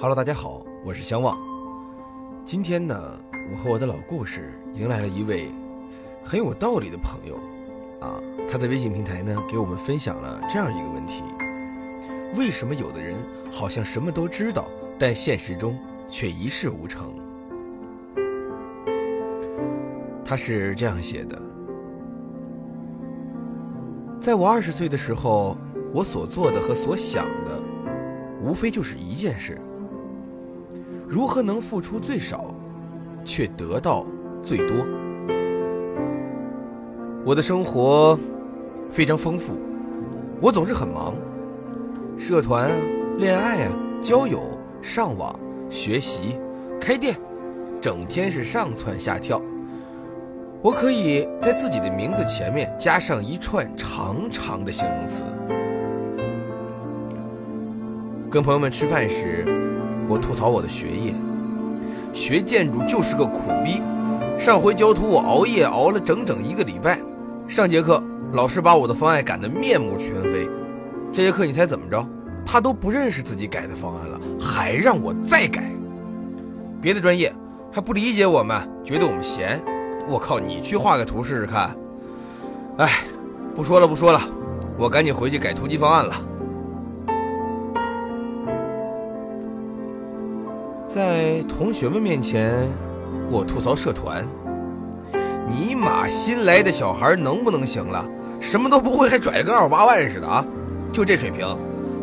Hello，大家好，我是相望。今天呢，我和我的老故事迎来了一位很有道理的朋友啊。他在微信平台呢，给我们分享了这样一个问题：为什么有的人好像什么都知道，但现实中却一事无成？他是这样写的：在我二十岁的时候，我所做的和所想的，无非就是一件事。如何能付出最少，却得到最多？我的生活非常丰富，我总是很忙，社团啊、恋爱啊、交友、上网、学习、开店，整天是上蹿下跳。我可以在自己的名字前面加上一串长长的形容词。跟朋友们吃饭时。我吐槽我的学业，学建筑就是个苦逼。上回交图我熬夜熬了整整一个礼拜。上节课老师把我的方案改得面目全非。这节课你猜怎么着？他都不认识自己改的方案了，还让我再改。别的专业还不理解我们，觉得我们闲。我靠，你去画个图试试看。哎，不说了不说了，我赶紧回去改突击方案了。在同学们面前，我吐槽社团。尼玛，新来的小孩能不能行了？什么都不会，还拽得跟二八万似的啊！就这水平，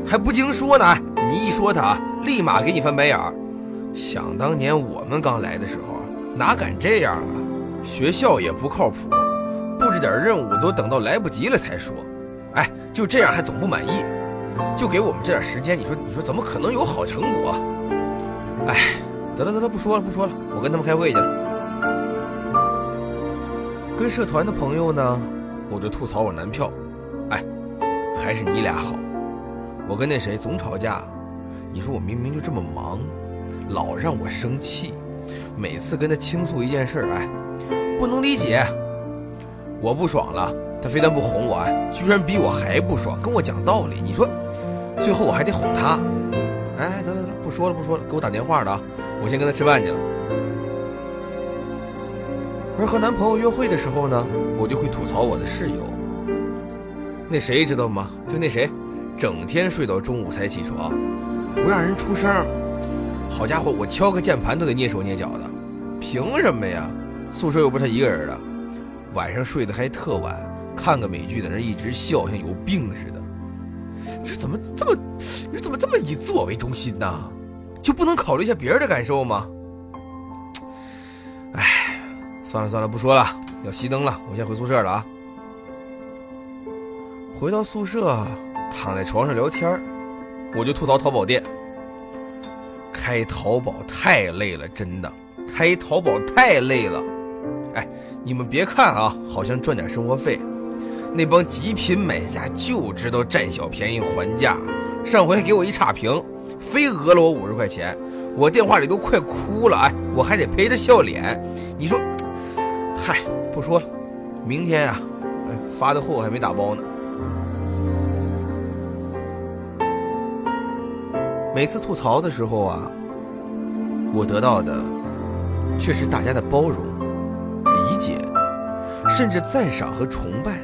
还不经说呢。你一说他，立马给你翻白眼儿。想当年我们刚来的时候，哪敢这样啊？学校也不靠谱，布置点任务都等到来不及了才说。哎，就这样还总不满意，就给我们这点时间，你说你说怎么可能有好成果？哎，得了得了，不说了不说了，我跟他们开会去了。跟社团的朋友呢，我就吐槽我男票。哎，还是你俩好。我跟那谁总吵架，你说我明明就这么忙，老让我生气。每次跟他倾诉一件事，哎，不能理解。我不爽了，他非但不哄我，居然比我还不爽，跟我讲道理。你说，最后我还得哄他。哎，得了得了，不说了不说了，给我打电话的啊，我先跟他吃饭去了。而和男朋友约会的时候呢，我就会吐槽我的室友。那谁知道吗？就那谁，整天睡到中午才起床，不让人出声。好家伙，我敲个键盘都得蹑手蹑脚的，凭什么呀？宿舍又不是他一个人的，晚上睡得还特晚，看个美剧在那一直笑，像有病似的。你说怎么这么，你说怎么这么以自我为中心呢？就不能考虑一下别人的感受吗？哎，算了算了，不说了，要熄灯了，我先回宿舍了啊。回到宿舍，躺在床上聊天我就吐槽淘宝店。开淘宝太累了，真的，开淘宝太累了。哎，你们别看啊，好像赚点生活费。那帮极品买家就知道占小便宜还价，上回还给我一差评，非讹了我五十块钱，我电话里都快哭了，哎，我还得陪着笑脸。你说，嗨，不说了，明天啊，发的货还没打包呢。每次吐槽的时候啊，我得到的却是大家的包容、理解，甚至赞赏和崇拜。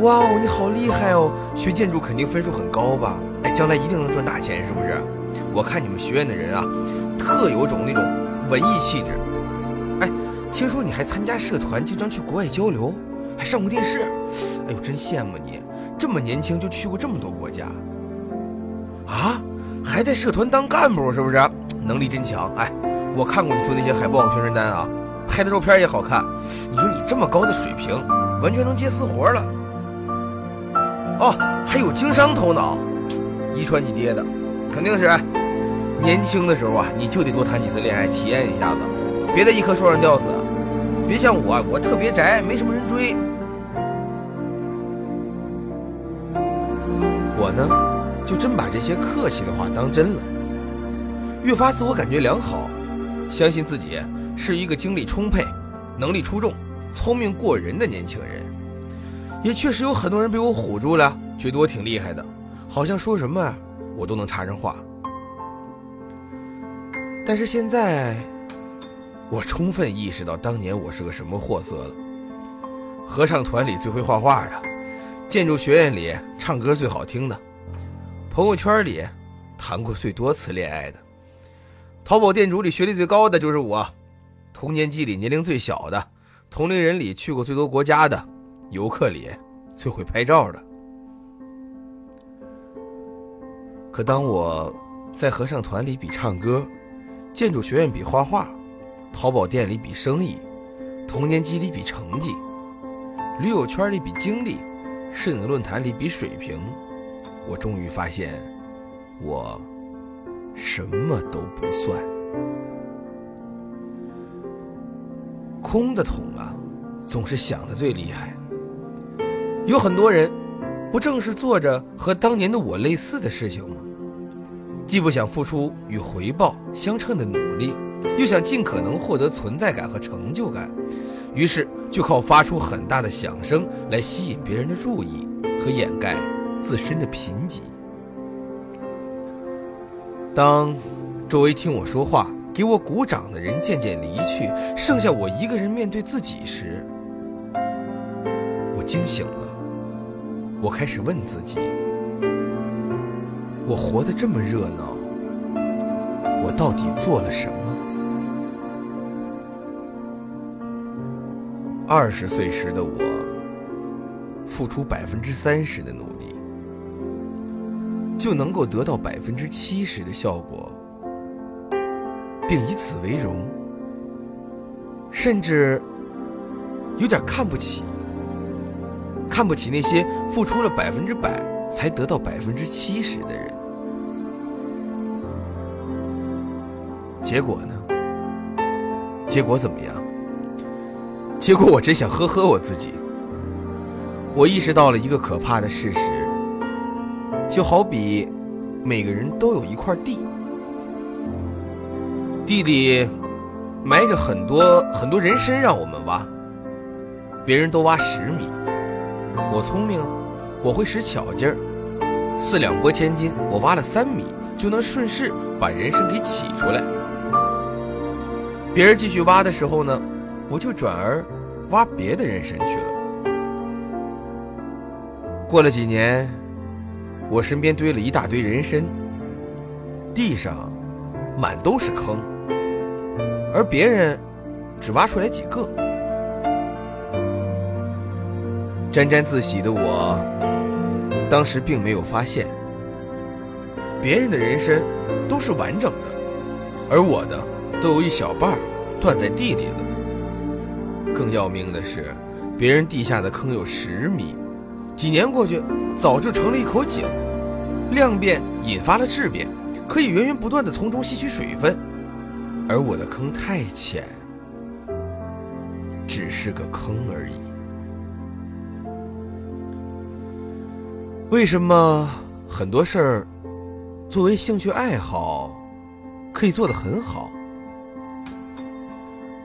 哇哦，你好厉害哦！学建筑肯定分数很高吧？哎，将来一定能赚大钱，是不是？我看你们学院的人啊，特有种那种文艺气质。哎，听说你还参加社团，经常去国外交流，还上过电视。哎呦，真羡慕你，这么年轻就去过这么多国家。啊，还在社团当干部，是不是？能力真强。哎，我看过你做那些海报宣传单啊，拍的照片也好看。你说你这么高的水平，完全能接私活了。哦，还有经商头脑，遗传你爹的，肯定是。年轻的时候啊，你就得多谈几次恋爱，体验一下子，别在一棵树上吊死。别像我，我特别宅，没什么人追。我呢，就真把这些客气的话当真了，越发自我感觉良好，相信自己是一个精力充沛、能力出众、聪明过人的年轻人。也确实有很多人被我唬住了，觉得我挺厉害的，好像说什么我都能插上话。但是现在，我充分意识到当年我是个什么货色了。合唱团里最会画画的，建筑学院里唱歌最好听的，朋友圈里谈过最多次恋爱的，淘宝店主里学历最高的就是我，同年级里年龄最小的，同龄人里去过最多国家的，游客里最会拍照的。可当我在合唱团里比唱歌，建筑学院比画画，淘宝店里比生意，童年级里比成绩，驴友圈里比经历，摄影论坛里比水平，我终于发现，我什么都不算。空的桶啊，总是响的最厉害。有很多人，不正是做着和当年的我类似的事情吗？既不想付出与回报相称的努力，又想尽可能获得存在感和成就感，于是就靠发出很大的响声来吸引别人的注意和掩盖自身的贫瘠。当周围听我说话、给我鼓掌的人渐渐离去，剩下我一个人面对自己时，我惊醒了。我开始问自己。我活得这么热闹，我到底做了什么？二十岁时的我，付出百分之三十的努力，就能够得到百分之七十的效果，并以此为荣，甚至有点看不起，看不起那些付出了百分之百才得到百分之七十的人。结果呢？结果怎么样？结果我真想呵呵我自己。我意识到了一个可怕的事实，就好比每个人都有一块地，地里埋着很多很多人参让我们挖，别人都挖十米，我聪明，我会使巧劲儿，四两拨千斤，我挖了三米就能顺势把人参给起出来。别人继续挖的时候呢，我就转而挖别的人参去了。过了几年，我身边堆了一大堆人参，地上满都是坑，而别人只挖出来几个。沾沾自喜的我，当时并没有发现，别人的人参都是完整的，而我的。都有一小半儿断在地里了。更要命的是，别人地下的坑有十米，几年过去，早就成了一口井，量变引发了质变，可以源源不断的从中吸取水分。而我的坑太浅，只是个坑而已。为什么很多事儿作为兴趣爱好可以做得很好？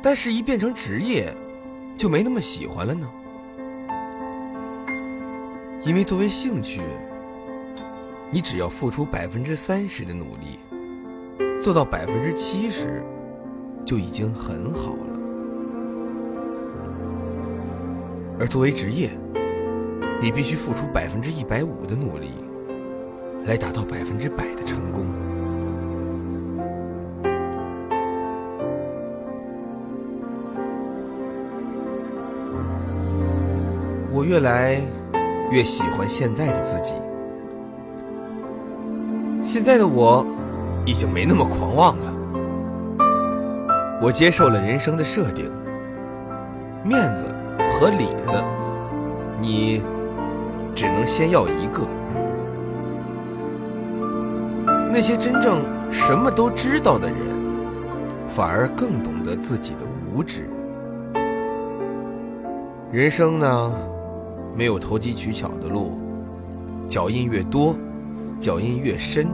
但是，一变成职业，就没那么喜欢了呢。因为作为兴趣，你只要付出百分之三十的努力，做到百分之七十，就已经很好了。而作为职业，你必须付出百分之一百五的努力，来达到百分之百的成功。我越来越喜欢现在的自己。现在的我已经没那么狂妄了。我接受了人生的设定，面子和里子，你只能先要一个。那些真正什么都知道的人，反而更懂得自己的无知。人生呢？没有投机取巧的路，脚印越多，脚印越深。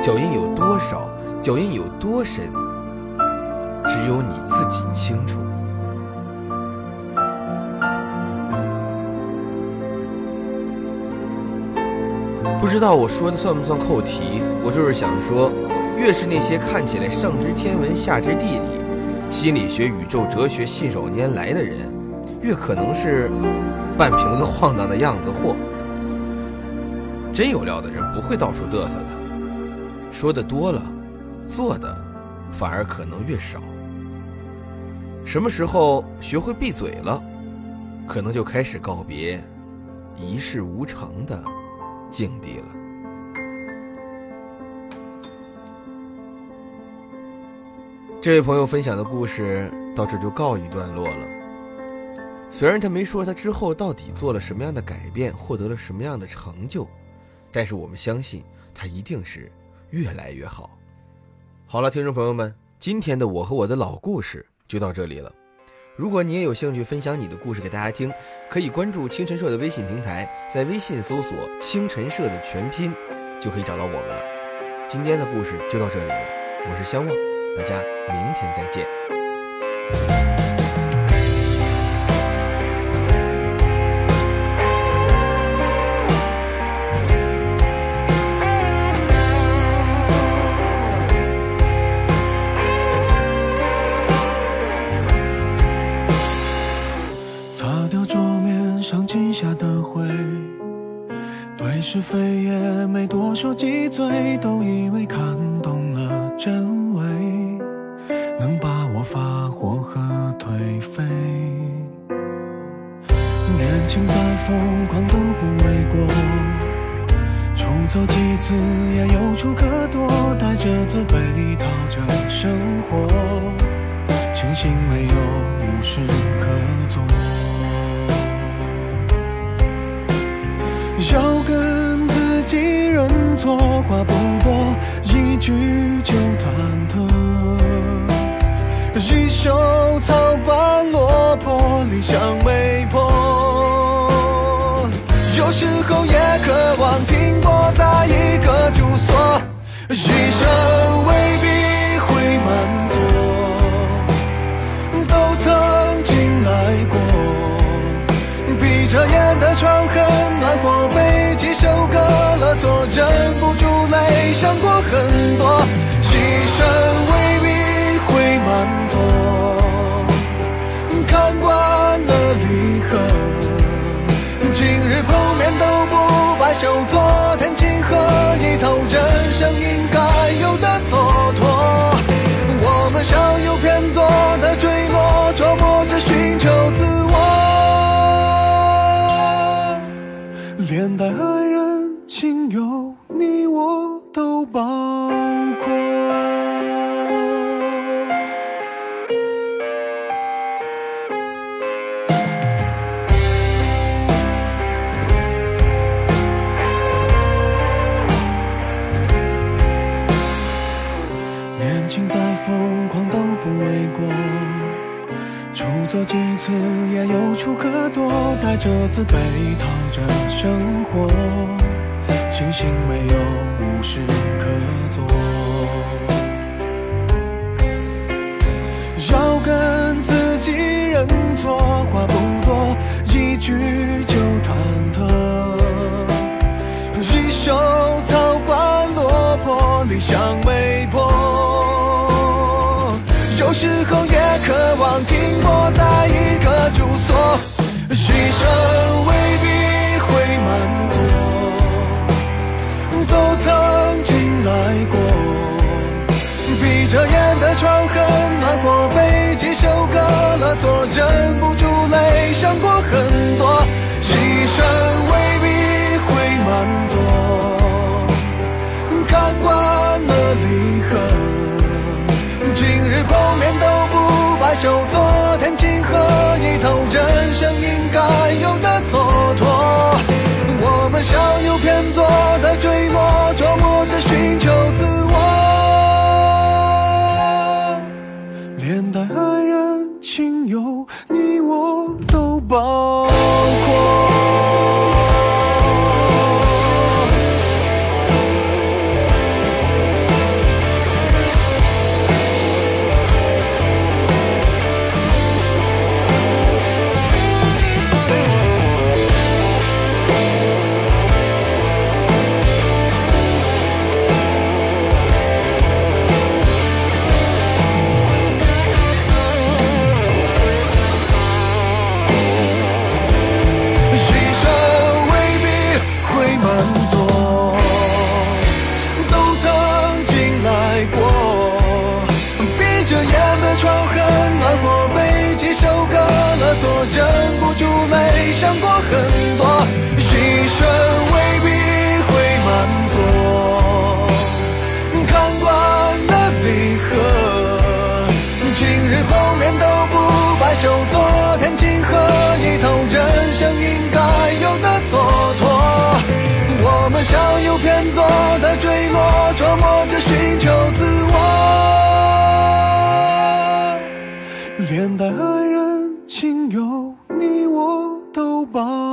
脚印有多少，脚印有多深，只有你自己清楚。不知道我说的算不算扣题？我就是想说，越是那些看起来上知天文下知地理、心理学、宇宙哲学信手拈来的人，越可能是半瓶子晃荡的样子货。真有料的人不会到处嘚瑟的，说的多了，做的反而可能越少。什么时候学会闭嘴了，可能就开始告别一事无成的境地了。这位朋友分享的故事到这就告一段落了。虽然他没说他之后到底做了什么样的改变，获得了什么样的成就，但是我们相信他一定是越来越好。好了，听众朋友们，今天的我和我的老故事就到这里了。如果你也有兴趣分享你的故事给大家听，可以关注清晨社的微信平台，在微信搜索“清晨社”的全拼，就可以找到我们了。今天的故事就到这里了，我是相望。大家明天再见。着自卑逃着生活，庆幸没有无事可做，要跟自己认错，话不多，一句就忐忑。一手草般落魄，理想没破。有时候也渴望停泊在一个住人未必会满足，都曾经来过，闭着眼的窗很暖，和被几首歌勒索，忍不住泪想过很多。待爱人、亲友，你我都包几次也有处可躲，带着自卑讨着生活，庆幸没有无事可做。要跟自己认错，话不多，一句就忐忑。一手草花落魄，理想没破。有时候也渴望停泊在一个住所。一生未必会满足，都曾经来过。闭着眼的窗很暖和，被几首歌勒索，忍不住泪，想过很多。罢休。我忍不住泪，想过很多，一生未必会满座。看惯了离合，今日后面都不罢休。昨天情何以透人生应该有的蹉跎？我们向右偏左在坠落，琢磨着寻求自我，连带爱情有你我都保。